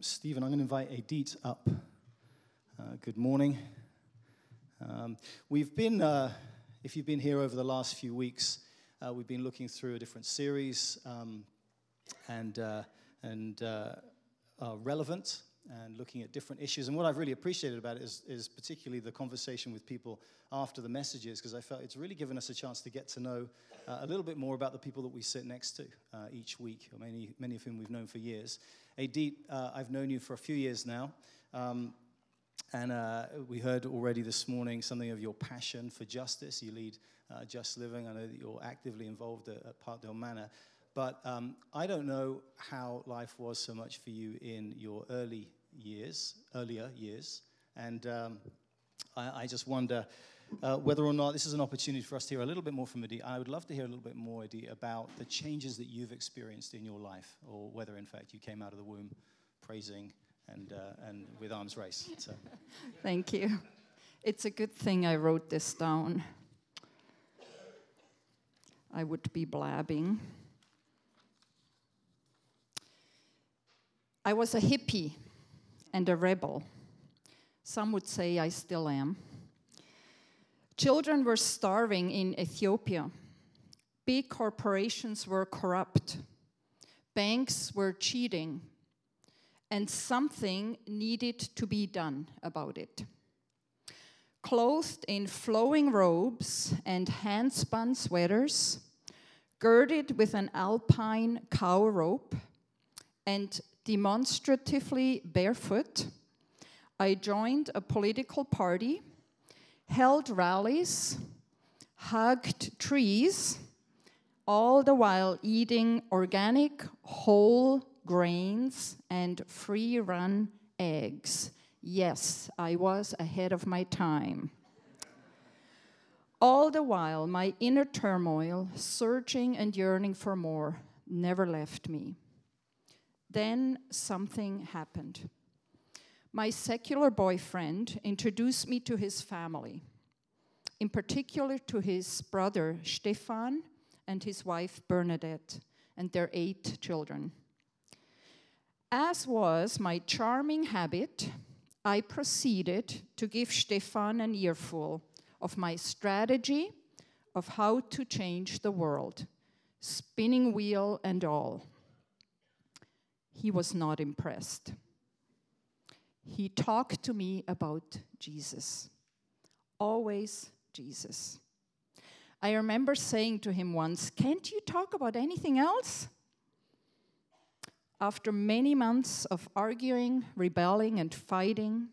Stephen, I'm going to invite Edith up. Uh, good morning. Um, we've been, uh, if you've been here over the last few weeks, uh, we've been looking through a different series um, and, uh, and uh, relevant and looking at different issues. And what I've really appreciated about it is, is particularly the conversation with people after the messages, because I felt it's really given us a chance to get to know uh, a little bit more about the people that we sit next to uh, each week, many, many of whom we've known for years. Adit, uh, I've known you for a few years now. Um, and uh, we heard already this morning something of your passion for justice. You lead uh, Just Living. I know that you're actively involved at, at Parkdale Manor. But um, I don't know how life was so much for you in your early years, earlier years. And um, I, I, just wonder uh, whether or not this is an opportunity for us to hear a little bit more from Adi. I would love to hear a little bit more, Adi, about the changes that you've experienced in your life, or whether, in fact, you came out of the womb praising and, uh, and with arms raised. So. Thank you. It's a good thing I wrote this down. I would be blabbing. I was a hippie and a rebel. Some would say I still am. Children were starving in Ethiopia. Big corporations were corrupt. Banks were cheating. And something needed to be done about it. Clothed in flowing robes and hand spun sweaters, girded with an alpine cow rope, and demonstratively barefoot, I joined a political party, held rallies, hugged trees, all the while eating organic whole grains and free run eggs. Yes, I was ahead of my time. All the while, my inner turmoil, searching and yearning for more, never left me. Then something happened. My secular boyfriend introduced me to his family, in particular to his brother Stefan and his wife Bernadette and their eight children. As was my charming habit, I proceeded to give Stefan an earful of my strategy of how to change the world, spinning wheel and all he was not impressed. He talked to me about Jesus, always Jesus. I remember saying to him once, Can't you talk about anything else? After many months of arguing, rebelling, and fighting,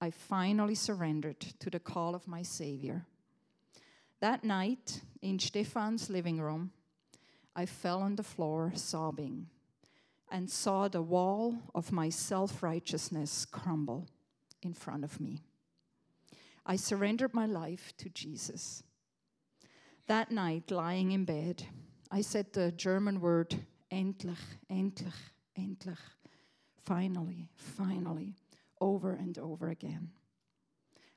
I finally surrendered to the call of my Savior. That night, in Stefan's living room, I fell on the floor sobbing and saw the wall of my self righteousness crumble in front of me. I surrendered my life to Jesus. That night, lying in bed, I said the German word endlich, endlich, endlich, finally, finally, over and over again.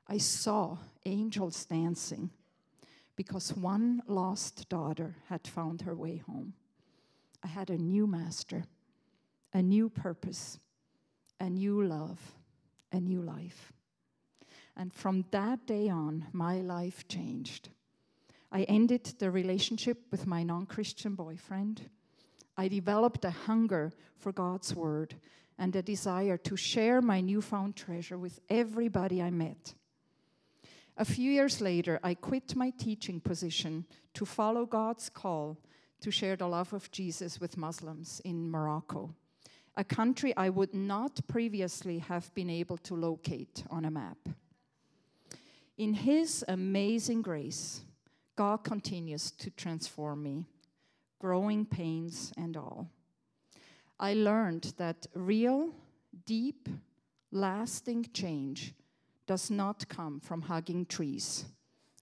I saw angels dancing because one lost daughter had found her way home. I had a new master a new purpose, a new love, a new life. And from that day on, my life changed. I ended the relationship with my non Christian boyfriend. I developed a hunger for God's word and a desire to share my newfound treasure with everybody I met. A few years later, I quit my teaching position to follow God's call to share the love of Jesus with Muslims in Morocco a country I would not previously have been able to locate on a map. In His amazing grace, God continues to transform me, growing pains and all. I learned that real, deep, lasting change does not come from hugging trees,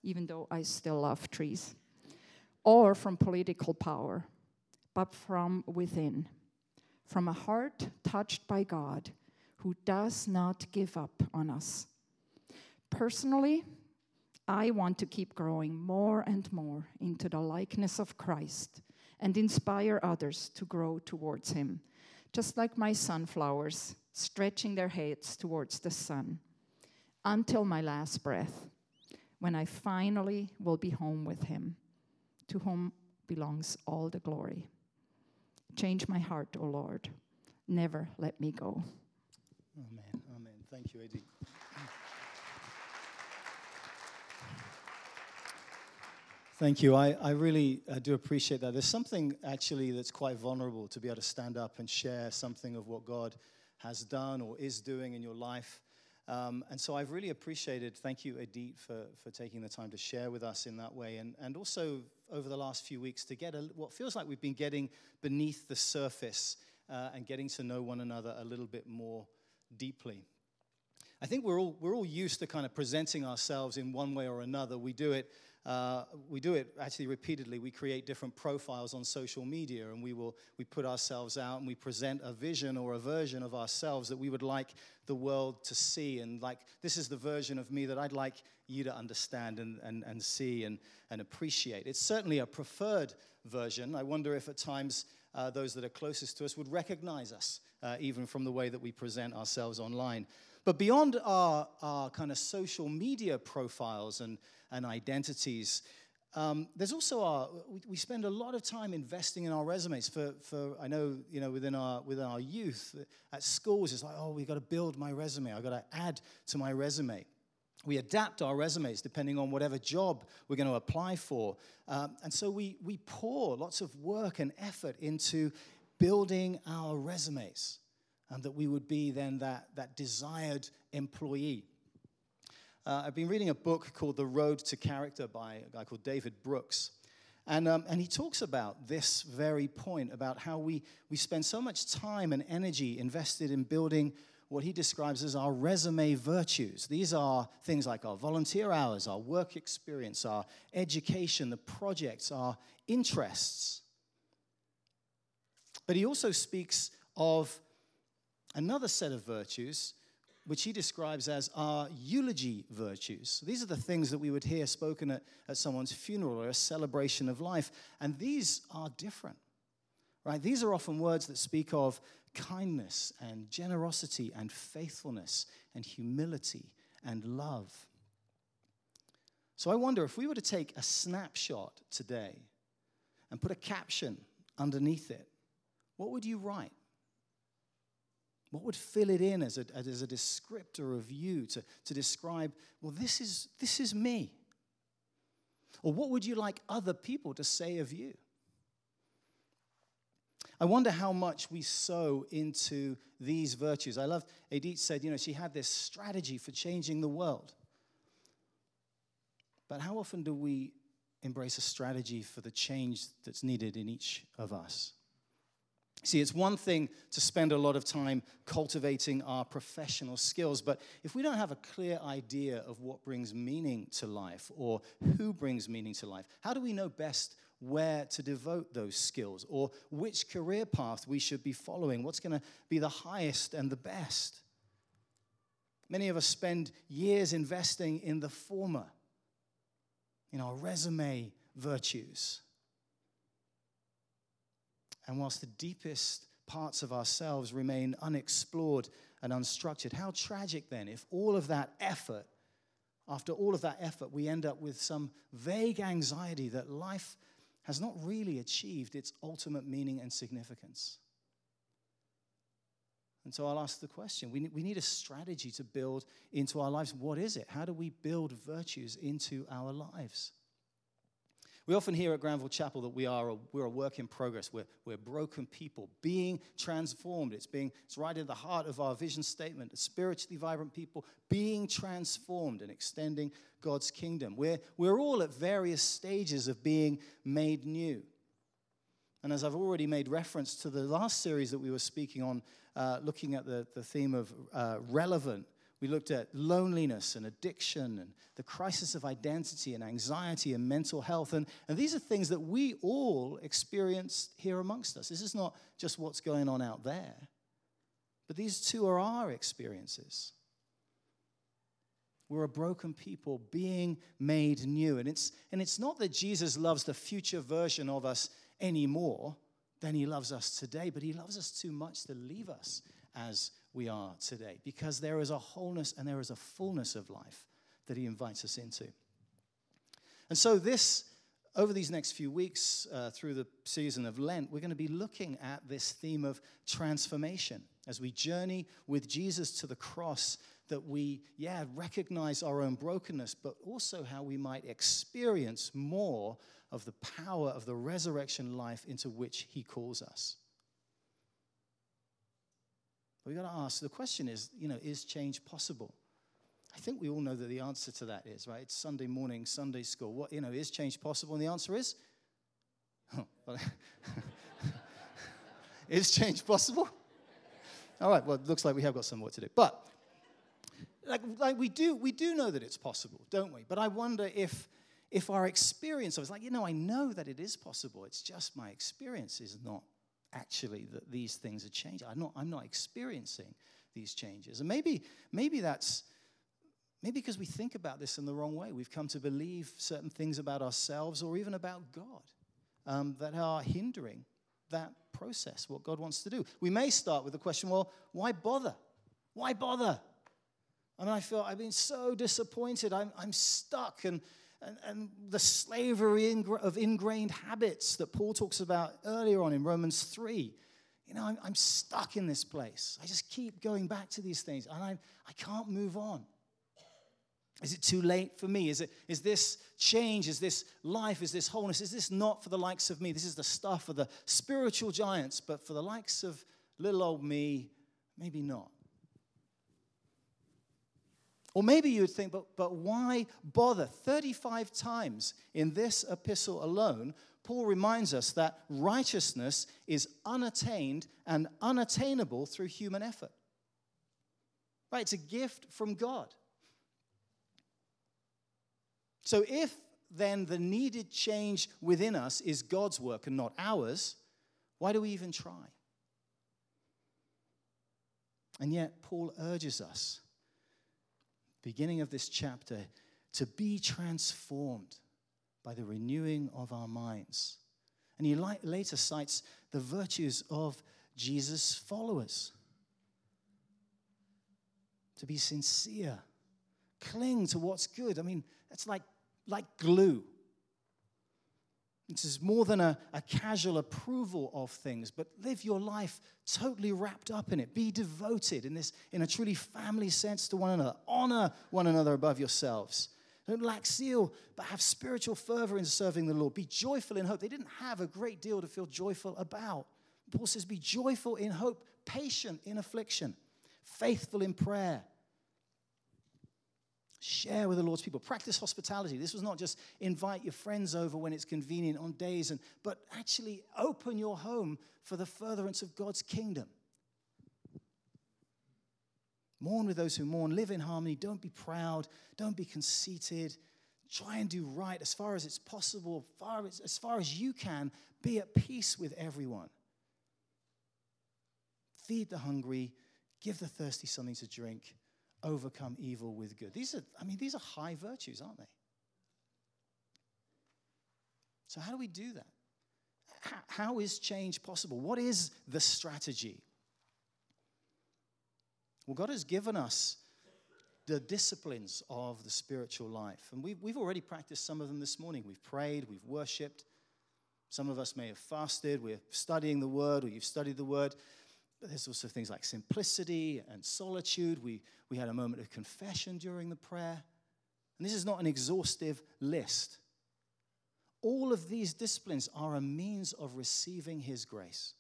even though I still love trees, or from political power, but from within from a heart touched by God who does not give up on us. Personally, I want to keep growing more and more into the likeness of Christ and inspire others to grow towards Him, just like my sunflowers stretching their heads towards the sun until my last breath, when I finally will be home with him, to whom belongs all the glory. Change my heart, O Lord. Never let me go. Amen. Amen. Thank you, Eddie. Thank you. I, I really uh, do appreciate that. There's something actually that's quite vulnerable to be able to stand up and share something of what God has done or is doing in your life. Um, and so I've really appreciated, thank you, Edith, for, for taking the time to share with us in that way. And, and also over the last few weeks to get a, what feels like we've been getting beneath the surface uh, and getting to know one another a little bit more deeply. I think we're all, we're all used to kind of presenting ourselves in one way or another. We do it uh, we do it actually repeatedly. We create different profiles on social media, and we will we put ourselves out and we present a vision or a version of ourselves that we would like the world to see. And like this is the version of me that I'd like you to understand and, and, and see and, and appreciate. It's certainly a preferred version. I wonder if at times uh, those that are closest to us would recognize us, uh, even from the way that we present ourselves online. But beyond our, our kind of social media profiles and, and identities, um, there's also our, we, we, spend a lot of time investing in our resumes. For, for I know, you know, within our, within our youth at schools, it's like, oh, we've got to build my resume. I've got to add to my resume. We adapt our resumes depending on whatever job we're going to apply for. Um, and so we, we pour lots of work and effort into building our resumes and that we would be then that, that desired employee. Uh, I've been reading a book called The Road to Character by a guy called David Brooks. And, um, and he talks about this very point about how we, we spend so much time and energy invested in building what he describes as our resume virtues. These are things like our volunteer hours, our work experience, our education, the projects, our interests. But he also speaks of another set of virtues, which he describes as our eulogy virtues. These are the things that we would hear spoken at, at someone's funeral or a celebration of life. And these are different, right? These are often words that speak of kindness and generosity and faithfulness and humility and love. So I wonder if we were to take a snapshot today and put a caption underneath it, what would you write? What would fill it in as a, as a descriptor of you to, to describe, well, this is, this is me? Or what would you like other people to say of you? I wonder how much we sow into these virtues. I love, Edith said, you know, she had this strategy for changing the world. But how often do we embrace a strategy for the change that's needed in each of us? See, it's one thing to spend a lot of time cultivating our professional skills, but if we don't have a clear idea of what brings meaning to life or who brings meaning to life, how do we know best where to devote those skills or which career path we should be following? What's going to be the highest and the best? Many of us spend years investing in the former, in our resume virtues. And whilst the deepest parts of ourselves remain unexplored and unstructured, how tragic then if all of that effort, after all of that effort, we end up with some vague anxiety that life has not really achieved its ultimate meaning and significance. And so I'll ask the question we need, we need a strategy to build into our lives. What is it? How do we build virtues into our lives? We often hear at Granville Chapel that we are a, we're a work in progress. We're, we're broken people being transformed. It's, being, it's right in the heart of our vision statement. Spiritually vibrant people being transformed and extending God's kingdom. We're, we're all at various stages of being made new. And as I've already made reference to the last series that we were speaking on, uh, looking at the, the theme of uh, relevant, we looked at loneliness and addiction and the crisis of identity and anxiety and mental health. And, and these are things that we all experience here amongst us. This is not just what's going on out there, but these two are our experiences. We're a broken people being made new. And it's, and it's not that Jesus loves the future version of us anymore than he loves us today, but he loves us too much to leave us as we are today because there is a wholeness and there is a fullness of life that he invites us into. And so, this, over these next few weeks, uh, through the season of Lent, we're going to be looking at this theme of transformation as we journey with Jesus to the cross. That we, yeah, recognize our own brokenness, but also how we might experience more of the power of the resurrection life into which he calls us. We've got to ask the question is, you know, is change possible? I think we all know that the answer to that is, right? It's Sunday morning, Sunday school. What, you know, is change possible? And the answer is, oh, is change possible? All right, well, it looks like we have got some work to do. But like, like we do, we do know that it's possible, don't we? But I wonder if if our experience of it's like, you know, I know that it is possible. It's just my experience is not actually that these things are changing. I'm not, I'm not experiencing these changes. And maybe, maybe that's maybe because we think about this in the wrong way. We've come to believe certain things about ourselves or even about God um, that are hindering that process, what God wants to do. We may start with the question, well, why bother? Why bother? I mean, I feel I've been so disappointed. I'm, I'm stuck and and, and the slavery of ingrained habits that Paul talks about earlier on in Romans 3. You know, I'm, I'm stuck in this place. I just keep going back to these things, and I, I can't move on. Is it too late for me? Is, it, is this change? Is this life? Is this wholeness? Is this not for the likes of me? This is the stuff of the spiritual giants, but for the likes of little old me, maybe not. Or maybe you would think, but, but why bother? 35 times in this epistle alone, Paul reminds us that righteousness is unattained and unattainable through human effort. Right? It's a gift from God. So if then the needed change within us is God's work and not ours, why do we even try? And yet, Paul urges us beginning of this chapter, to be transformed by the renewing of our minds. And he later cites the virtues of Jesus' followers to be sincere, cling to what's good. I mean, that's like, like glue. This is more than a, a casual approval of things, but live your life totally wrapped up in it. Be devoted in this, in a truly family sense to one another. Honor one another above yourselves. Don't lack zeal, but have spiritual fervor in serving the Lord. Be joyful in hope. They didn't have a great deal to feel joyful about. Paul says, Be joyful in hope, patient in affliction, faithful in prayer. Share with the Lord's people. Practice hospitality. This was not just invite your friends over when it's convenient on days, and, but actually open your home for the furtherance of God's kingdom. Mourn with those who mourn. Live in harmony. Don't be proud. Don't be conceited. Try and do right as far as it's possible, far as, as far as you can. Be at peace with everyone. Feed the hungry. Give the thirsty something to drink overcome evil with good. These are, I mean, these are high virtues, aren't they? So, how do we do that? how is change possible? What is the strategy? Well, God has given us the disciplines of the spiritual life. And we've, we've already practiced some of them this morning. We've prayed, we've worshiped. Some of us may have fasted, we're studying the word, or you've studied the word. But there's also things like simplicity and solitude. We, we had a moment of confession during the prayer. And this is not an exhaustive list. All of these disciplines are a means of receiving His grace.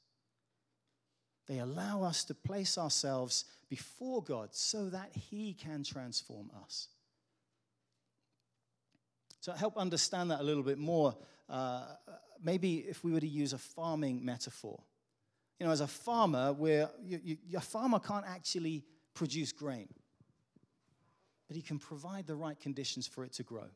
They allow us to place ourselves before God so that He can transform us. To help understand that a little bit more, uh, maybe if we were to use a farming metaphor, you know, as a farmer, where you, you, your farmer can't actually produce grain, but he can provide the right conditions for it to grow.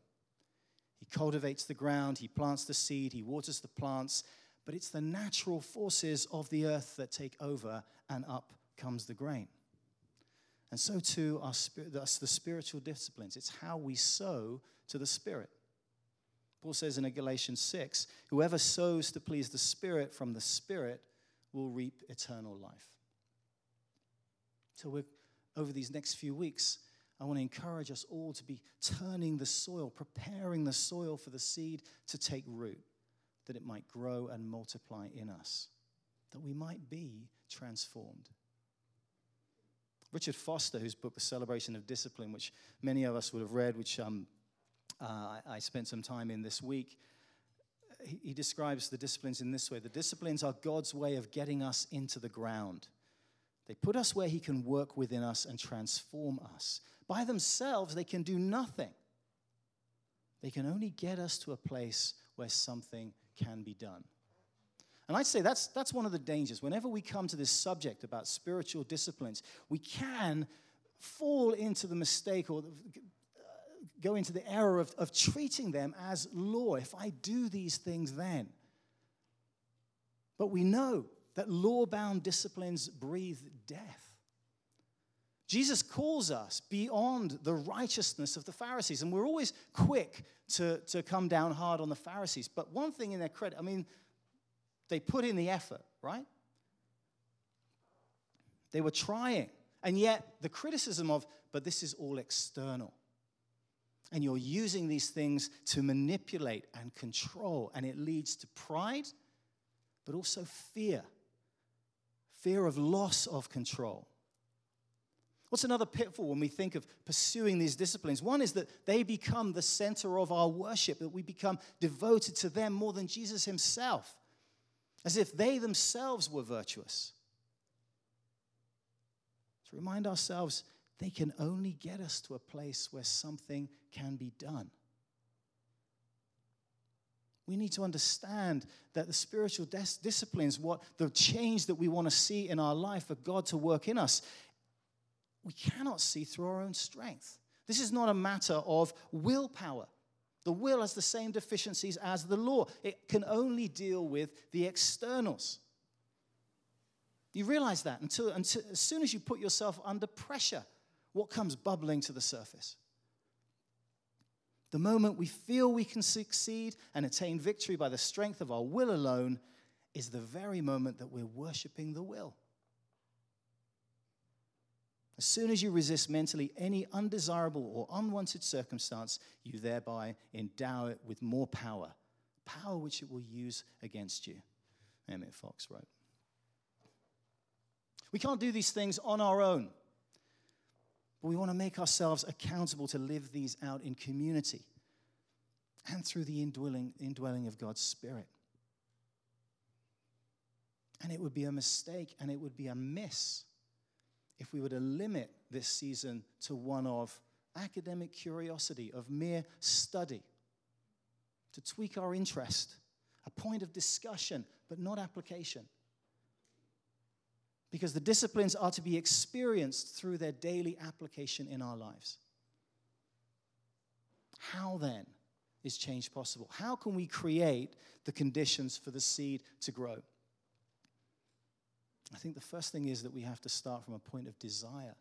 He cultivates the ground, he plants the seed, he waters the plants, but it's the natural forces of the earth that take over, and up comes the grain. And so too are that's the spiritual disciplines. It's how we sow to the Spirit. Paul says in Galatians 6 whoever sows to please the Spirit from the Spirit will reap eternal life. So, we're, over these next few weeks, I want to encourage us all to be turning the soil, preparing the soil for the seed to take root, that it might grow and multiply in us, that we might be transformed. Richard Foster, whose book, The Celebration of Discipline, which many of us would have read, which um, uh, I spent some time in this week, he, describes the disciplines in this way The disciplines are God's way of getting us into the ground. They put us where He can work within us and transform us. By themselves, they can do nothing. They can only get us to a place where something can be done. And I'd say that's, that's one of the dangers. Whenever we come to this subject about spiritual disciplines, we can fall into the mistake or go into the error of, of treating them as law. If I do these things, then. But we know that law bound disciplines breathe death. Jesus calls us beyond the righteousness of the Pharisees. And we're always quick to, to come down hard on the Pharisees. But one thing in their credit, I mean, they put in the effort, right? They were trying. And yet, the criticism of, but this is all external. And you're using these things to manipulate and control, and it leads to pride, but also fear fear of loss of control. What's another pitfall when we think of pursuing these disciplines? One is that they become the center of our worship, that we become devoted to them more than Jesus himself, as if they themselves were virtuous. To remind ourselves they can only get us to a place where something can be done. We need to understand that the spiritual dis- disciplines, what the change that we want to see in our life for God to work in us, we cannot see through our own strength. This is not a matter of willpower. The will has the same deficiencies as the law, it can only deal with the externals. You realize that until, until as soon as you put yourself under pressure what comes bubbling to the surface? The moment we feel we can succeed and attain victory by the strength of our will alone is the very moment that we're worshiping the will. As soon as you resist mentally any undesirable or unwanted circumstance, you thereby endow it with more power, power which it will use against you. Emmett Fox wrote. We can't do these things on our own. But we want to make ourselves accountable to live these out in community and through the indwelling, indwelling of God's Spirit. And it would be a mistake and it would be a miss if we were to limit this season to one of academic curiosity, of mere study, to tweak our interest, a point of discussion, but not application because the disciplines are to be experienced through their daily application in our lives. How then is change possible? How can we create the conditions for the seed to grow? I think the first thing is that we have to start from a point of desire,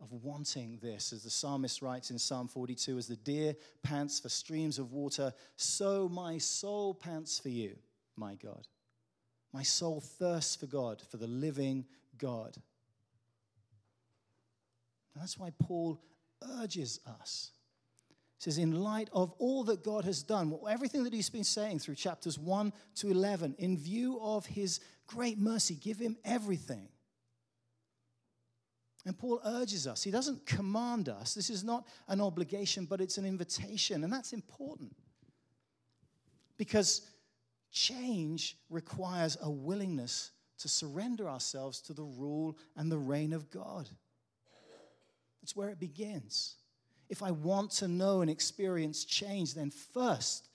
of wanting this. As the psalmist writes in Psalm 42, as the deer pants for streams of water, so my soul pants for you, my God. My soul thirsts for God, for the living God. And that's why Paul urges us. He says, in light of all that God has done, everything that he's been saying through chapters 1 to 11, in view of his great mercy, give him everything. And Paul urges us. He doesn't command us. This is not an obligation, but it's an invitation. And that's important. Because Change requires a willingness to surrender ourselves to the rule and the reign of God. That's where it begins. If I want to know and experience change, then first,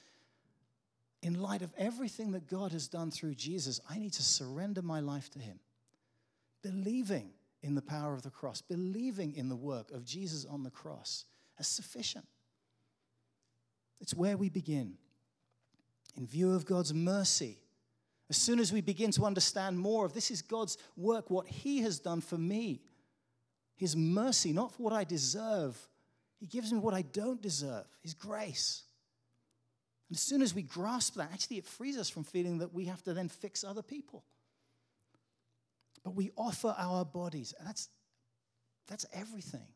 in light of everything that God has done through Jesus, I need to surrender my life to Him, believing in the power of the cross, believing in the work of Jesus on the cross as sufficient. It's where we begin in view of God's mercy. As soon as we begin to understand more of this is God's work, what He has done for me, His mercy, not for what I deserve. He gives me what I don't deserve, His grace. And as soon as we grasp that, actually, it frees us from feeling that we have to then fix other people. But we offer our bodies. And that's, that's everything.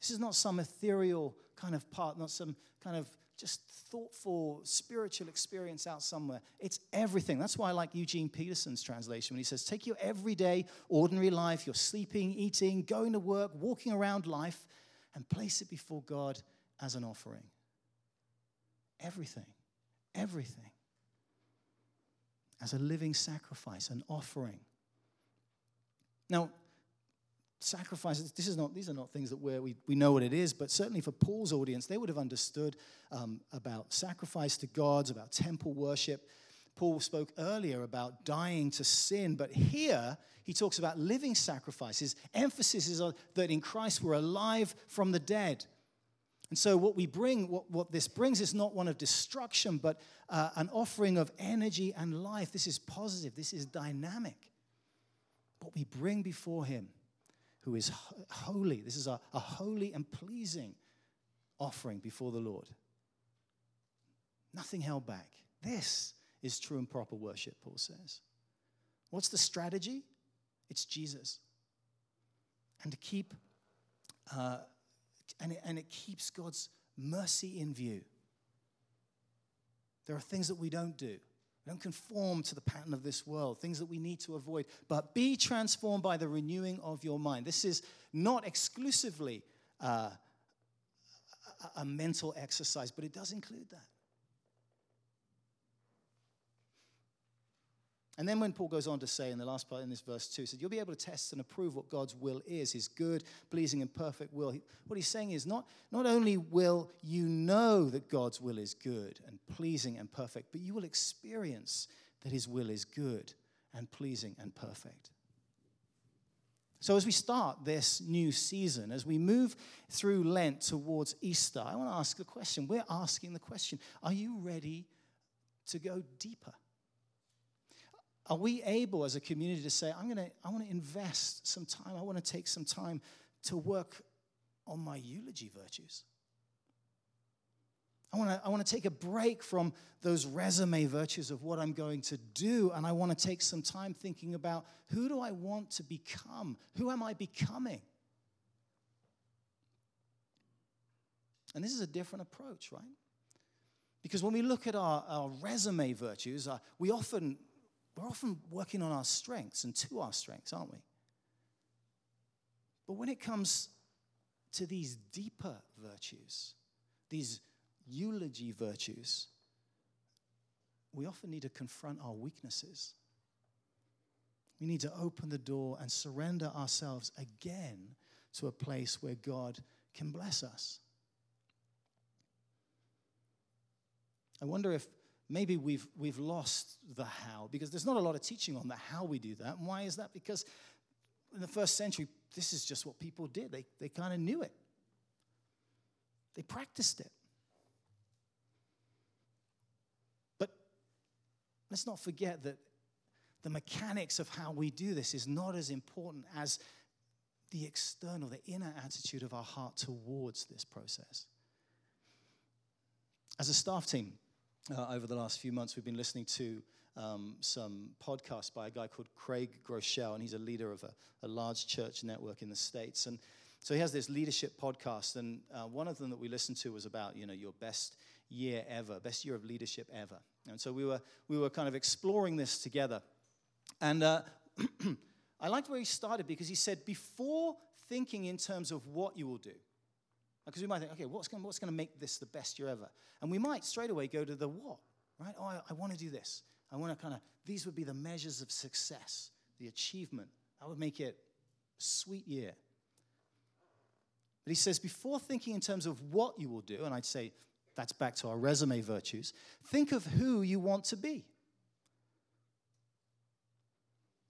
This is not some ethereal kind of part, not some kind of just thoughtful spiritual experience out somewhere. It's everything. That's why I like Eugene Peterson's translation when he says, Take your everyday, ordinary life, your sleeping, eating, going to work, walking around life, and place it before God as an offering. Everything. Everything. As a living sacrifice, an offering. Now, sacrifices. This is not these are not things that we we know what it is but certainly for paul's audience they would have understood um, about sacrifice to gods about temple worship. Paul spoke earlier about dying to sin but here he talks about living sacrifices emphasis is on, that in christ we're alive from the dead. And so what we bring what, what this brings is not one of destruction but uh, an offering of energy and life. This is positive. This is dynamic. What we bring before him who is holy. This is a, a holy and pleasing offering before the Lord. Nothing held back. This is true and proper worship, Paul says. What's the strategy? It's Jesus. And to keep, uh, and, it, and it keeps God's mercy in view. There are things that we don't do. Don't conform to the pattern of this world, things that we need to avoid, but be transformed by the renewing of your mind. This is not exclusively uh, a mental exercise, but it does include that. And then when Paul goes on to say in the last part in this verse 2, he said, You'll be able to test and approve what God's will is, his good, pleasing, and perfect will. What he's saying is not, not only will you know that God's will is good and pleasing and perfect, but you will experience that his will is good and pleasing and perfect. So, as we start this new season, as we move through Lent towards Easter, I want to ask the question. We're asking the question Are you ready to go deeper? Are we able as a community to say, I'm gonna, I want to invest some time, I want to take some time to work on my eulogy virtues? I want to I wanna take a break from those resume virtues of what I'm going to do, and I want to take some time thinking about who do I want to become? Who am I becoming? And this is a different approach, right? Because when we look at our, our resume virtues, uh, we often we're often working on our strengths and to our strengths, aren't we? But when it comes to these deeper virtues, these eulogy virtues, we often need to confront our weaknesses. We need to open the door and surrender ourselves again to a place where God can bless us. I wonder if maybe we've, we've lost the how because there's not a lot of teaching on the how we do that. And why is that? Because in the first century, this is just what people did. They, they kind of knew it, they practiced it. But let's not forget that the mechanics of how we do this is not as important as the external, the inner attitude of our heart towards this process. As a staff team, uh, over the last few months, we've been listening to um, some podcasts by a guy called Craig Groeschel, and he's a leader of a, a, large church network in the States. And so he has this leadership podcast, and uh, one of them that we listened to was about, you know, your best year ever, best year of leadership ever. And so we were, we were kind of exploring this together. And uh, I liked where he started because he said, before thinking in terms of what you will do, because we might think, okay, what's going, what's to make this the best year ever? And we might straight away go to the what, right? Oh, I, I want to do this. I want to kind of, these would be the measures of success, the achievement. That would make it a sweet year. But he says, before thinking in terms of what you will do, and I'd say that's back to our resume virtues, think of who you want to be.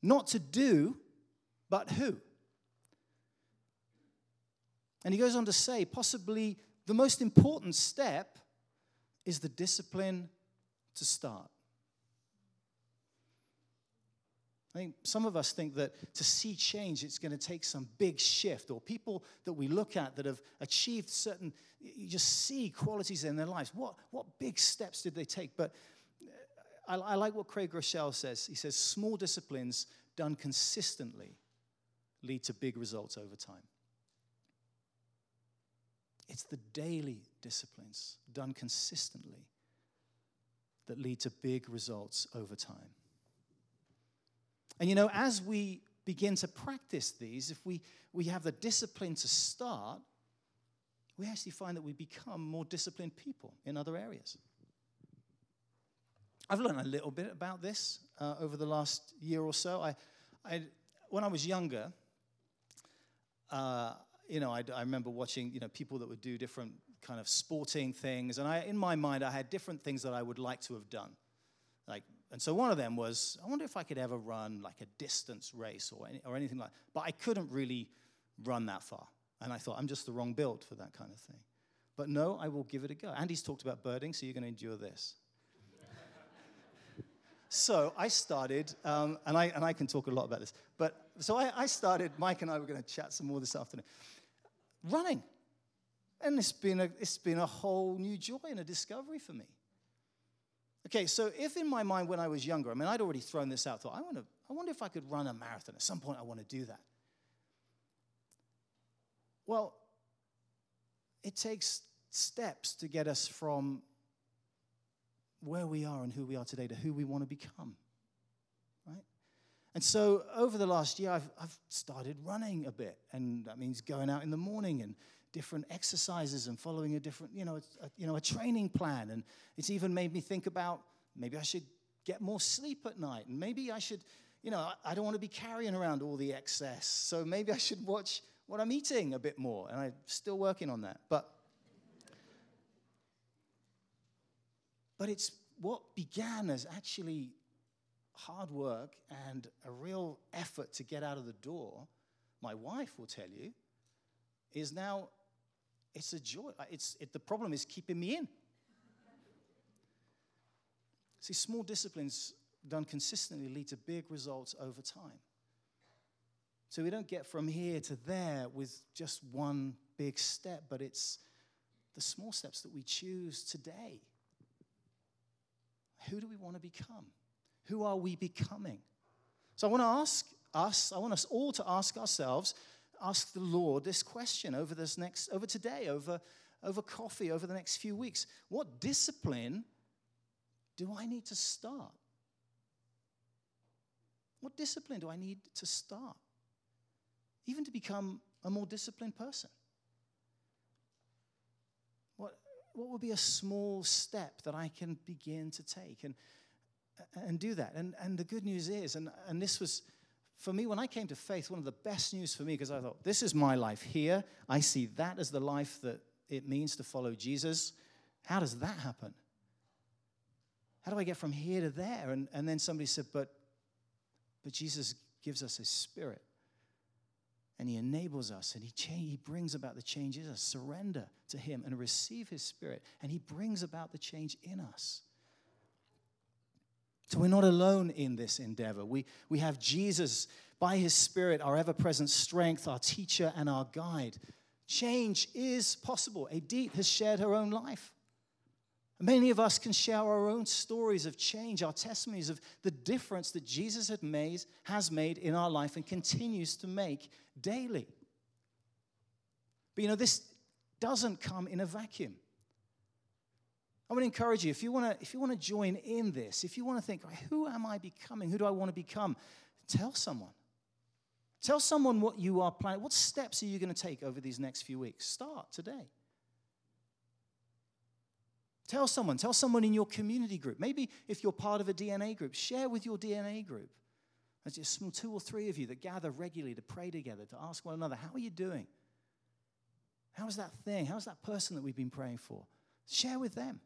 Not to do, but who. And he goes on to say, possibly the most important step is the discipline to start. I think some of us think that to see change, it's going to take some big shift, or people that we look at that have achieved certain, you just see qualities in their lives. What, what big steps did they take? But uh, I, I like what Craig Groeschel says. He says, small disciplines done consistently, lead to big results over time. It's the daily disciplines done consistently that lead to big results over time. And you know, as we begin to practice these, if we, we have the discipline to start, we actually find that we become more disciplined people in other areas. I've learned a little bit about this uh, over the last year or so. I, I, when I was younger, uh, you know, I, I, remember watching, you know, people that would do different kind of sporting things, and I, in my mind, I had different things that I would like to have done. Like, and so one of them was, I wonder if I could ever run like a distance race or, any, or anything like. that. But I couldn't really run that far, and I thought I'm just the wrong build for that kind of thing. But no, I will give it a go. Andy's talked about birding, so you're going to endure this. so I started, um, and, I, and I can talk a lot about this, but so I, I started, Mike and I were going to chat some more this afternoon, running. And it's been, a, it's been a whole new joy and a discovery for me. Okay, so if in my mind when I was younger, I mean, I'd already thrown this out, thought, I, wanna, I wonder if I could run a marathon. At some point, I want to do that. Well, it takes steps to get us from where we are and who we are today to who we want to become? And so over the last year, I've, I've started running a bit, and that means going out in the morning and different exercises and following a different, you know, a, you know, a training plan. And it's even made me think about maybe I should get more sleep at night, and maybe I should, you know, I, I don't want to be carrying around all the excess, so maybe I should watch what I'm eating a bit more. And I'm still working on that, but. But it's what began as actually hard work and a real effort to get out of the door, my wife will tell you, is now it's a joy. It's, it, the problem is keeping me in. See, small disciplines done consistently lead to big results over time. So we don't get from here to there with just one big step, but it's the small steps that we choose today. Who do we want to become? Who are we becoming? So I want to ask us, I want us all to ask ourselves, ask the Lord this question over this next, over today, over, over coffee, over the next few weeks. What discipline do I need to start? What discipline do I need to start? Even to become a more disciplined person. What, what would be a small step that I can begin to take? And and do that. And, and the good news is, and, and this was, for me, when I came to faith, one of the best news for me, because I thought, this is my life here. I see that as the life that it means to follow Jesus. How does that happen? How do I get from here to there? And, and then somebody said, but, but Jesus gives us his spirit. And he enables us and he, cha- he brings about the changes, surrender to him and receive his spirit. And he brings about the change in us. So we're not alone in this endeavor. We, we have Jesus by his Spirit, our ever present strength, our teacher, and our guide. Change is possible. Edith has shared her own life. Many of us can share our own stories of change, our testimonies of the difference that Jesus had made, has made in our life and continues to make daily. But you know, this doesn't come in a vacuum. I to encourage you if you want to if you want to join in this, if you want to think, who am I becoming? Who do I want to become? Tell someone. Tell someone what you are planning. What steps are you going to take over these next few weeks? Start today. Tell someone, tell someone in your community group. Maybe if you're part of a DNA group, share with your DNA group. There's just two or three of you that gather regularly to pray together, to ask one another, how are you doing? How's that thing? How's that person that we've been praying for? Share with them.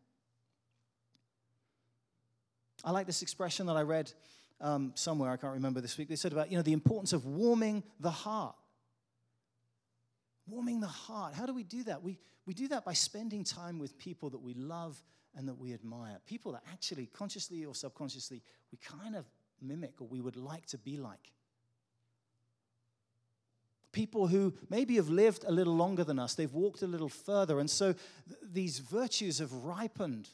I like this expression that I read um, somewhere, I can't remember this week. They said about, you know, the importance of warming the heart. Warming the heart. How do we do that? We, we do that by spending time with people that we love and that we admire. People that actually, consciously or subconsciously, we kind of mimic or we would like to be like. People who maybe have lived a little longer than us, they've walked a little further, and so th- these virtues have ripened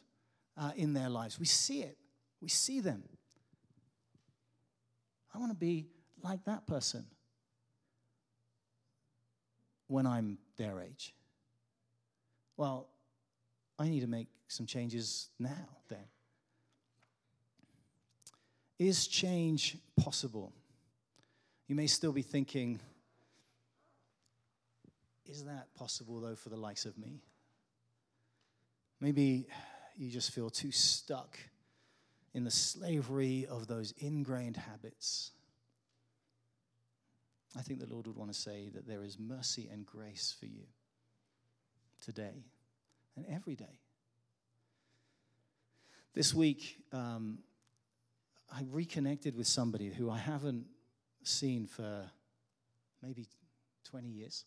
uh, in their lives. We see it we see them. I want to be like that person when I'm their age? Well, I need to make some changes now, then. Is change possible? You may still be thinking, is that possible, though, for the likes of me? Maybe you just feel too stuck in the slavery of those ingrained habits. I think the Lord would want to say that there is mercy and grace for you today and every day. This week, um, I reconnected with somebody who I haven't seen for maybe 20 years.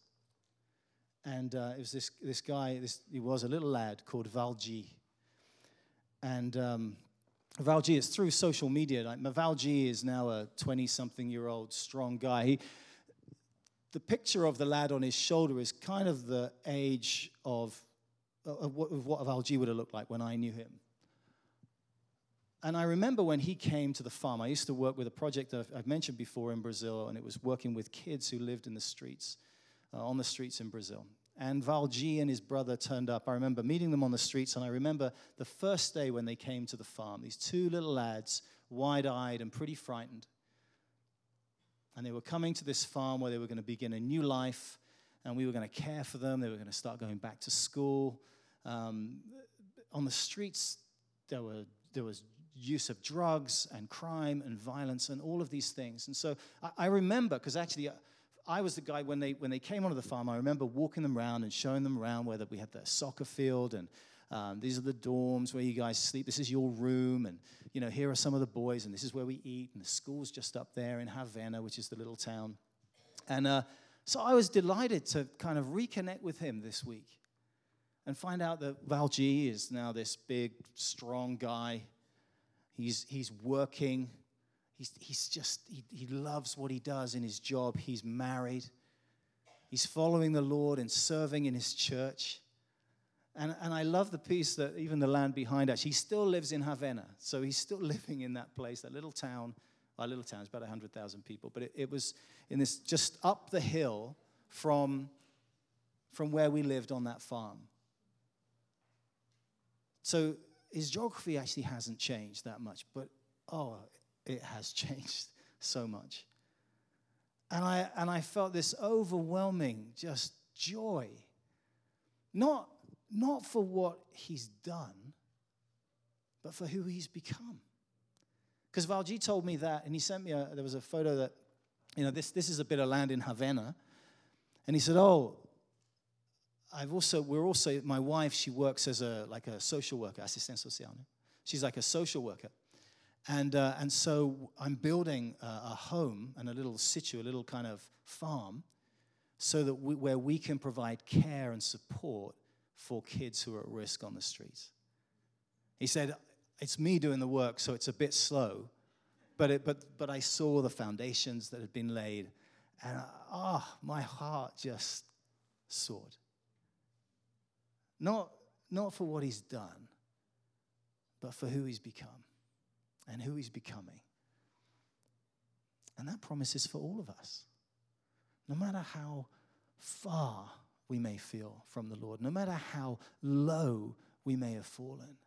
And uh, it was this, this guy, this, he was a little lad called Valji. And um, Valji is through social media. Like, Valji is now a 20 something year old strong guy. He, the picture of the lad on his shoulder is kind of the age of, of what, of what Valji would have looked like when I knew him. And I remember when he came to the farm, I used to work with a project I've mentioned before in Brazil, and it was working with kids who lived in the streets, uh, on the streets in Brazil. And Valji and his brother turned up. I remember meeting them on the streets, and I remember the first day when they came to the farm, these two little lads, wide eyed and pretty frightened. And they were coming to this farm where they were going to begin a new life, and we were going to care for them. They were going to start going back to school. Um, on the streets, there, were, there was use of drugs and crime and violence and all of these things. And so I, I remember, because actually uh, I was the guy when they, when they came onto the farm, I remember walking them around and showing them around where we had the soccer field and um, these are the dorms where you guys sleep. This is your room. And, you know, here are some of the boys, and this is where we eat. And the school's just up there in Havana, which is the little town. And uh, so I was delighted to kind of reconnect with him this week and find out that Valji is now this big, strong guy He's, he's working. He's, he's just, he, he loves what he does in his job. He's married. He's following the Lord and serving in his church. And, and I love the piece that even the land behind us, he still lives in Havana. So he's still living in that place, that little town. Our little town is about 100,000 people. But it, it was in this, just up the hill from, from where we lived on that farm. So his geography actually hasn't changed that much, but oh, it has changed so much. And I, and I felt this overwhelming just joy. Not, not for what he's done, but for who he's become. Because Valji told me that, and he sent me a, there was a photo that, you know, this, this is a bit of land in Havana. And he said, Oh, I've also, we're also, my wife, she works as a, like a social worker, assistant social. She's like a social worker. And, uh, and so I'm building a, a, home and a little situ, a little kind of farm, so that we, where we can provide care and support for kids who are at risk on the streets. He said, It's me doing the work, so it's a bit slow, but, it, but, but I saw the foundations that had been laid, and ah, oh, my heart just soared. Not, not for what he's done, but for who he's become and who he's becoming. And that promise is for all of us. No matter how far we may feel from the Lord, no matter how low we may have fallen,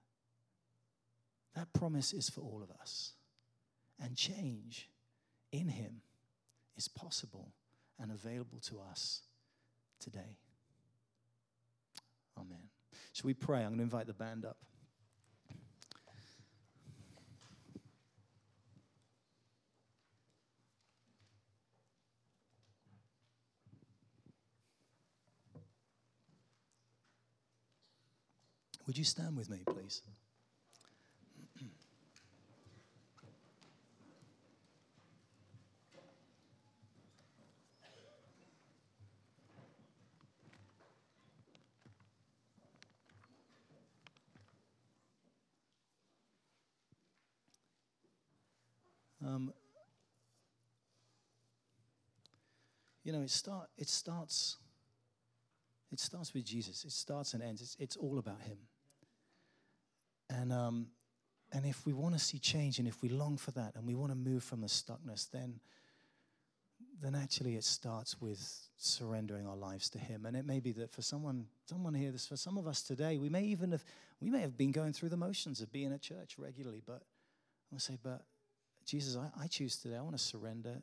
that promise is for all of us. And change in Him is possible and available to us today. Amen. Shall we pray? I'm going to invite the band up. Would you stand with me, please? Um, you know, it, start, it starts. It starts with Jesus. It starts and ends. It's, it's all about Him. And um, and if we want to see change, and if we long for that, and we want to move from the stuckness, then then actually it starts with surrendering our lives to Him. And it may be that for someone, someone here, this for some of us today, we may even have, we may have been going through the motions of being at church regularly, but I want to say, but Jesus, I, I choose today. I want to surrender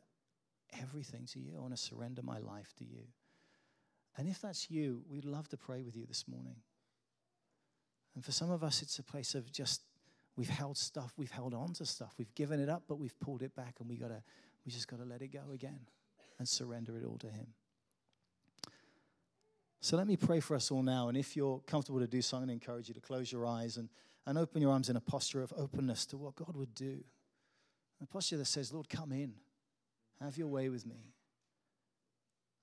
everything to you. I want to surrender my life to you. And if that's you, we'd love to pray with you this morning. And for some of us, it's a place of just we've held stuff, we've held on to stuff, we've given it up, but we've pulled it back, and we gotta, we just gotta let it go again and surrender it all to Him. So let me pray for us all now. And if you're comfortable to do so, I'm going to encourage you to close your eyes and, and open your arms in a posture of openness to what God would do. A posture that says, Lord, come in, have your way with me.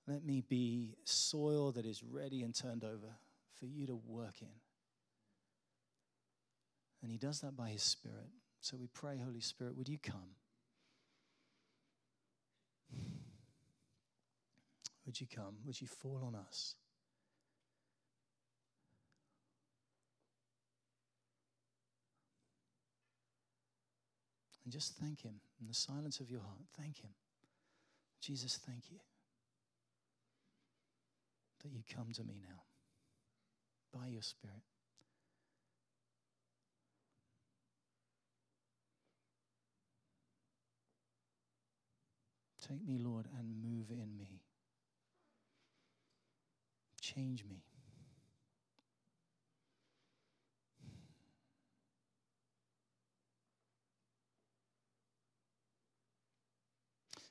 Let me be soil that is ready and turned over for you to work in. And He does that by His Spirit. So we pray, Holy Spirit, would you come? Would you come? Would you fall on us? And just thank Him in the silence of your heart. Thank Him. Jesus, thank you that you come to me now by your Spirit. Take me, Lord, and move in me. Change me.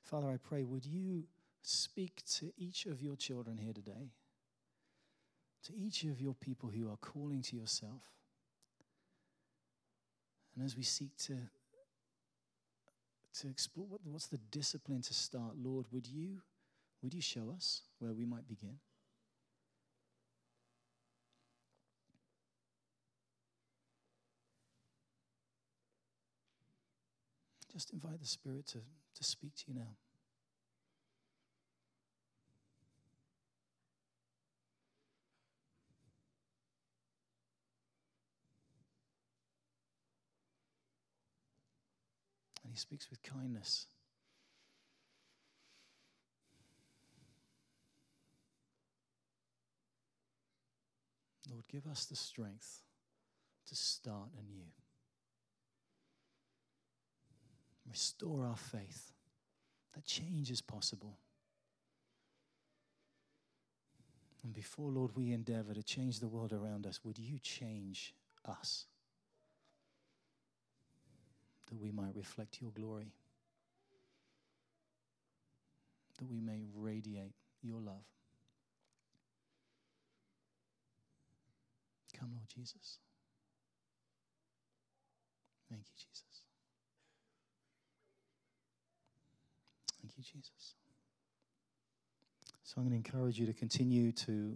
Father, I pray, would you speak to each of your children here today, to each of your people who are calling to yourself. And as we seek to, to explore what, what's the discipline to start, Lord, would you, would you show us where we might begin? Just invite the Spirit to, to speak to you now. Speaks with kindness. Lord, give us the strength to start anew. Restore our faith that change is possible. And before, Lord, we endeavor to change the world around us, would you change us that we might reflect your glory, that we may radiate your love? Come, Lord Jesus. Thank you, Jesus. Thank you, Jesus. So I'm going to encourage you to continue to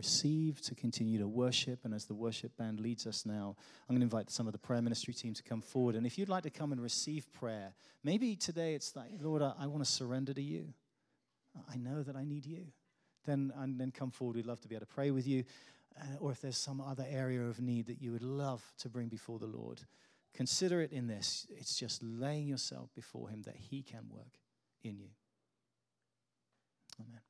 receive, to continue to worship. And as the worship band leads us now, I'm going to invite some of the prayer ministry team to come forward. And if you'd like to come and receive prayer, maybe today it's like, Lord, I, I want to surrender to you. I know that I need you. Then, and then come forward. We'd love to be able to pray with you. Uh, or if there's some other area of need that you would love to bring before the Lord, consider it in this. It's just laying yourself before Him that He can work in you. Amen.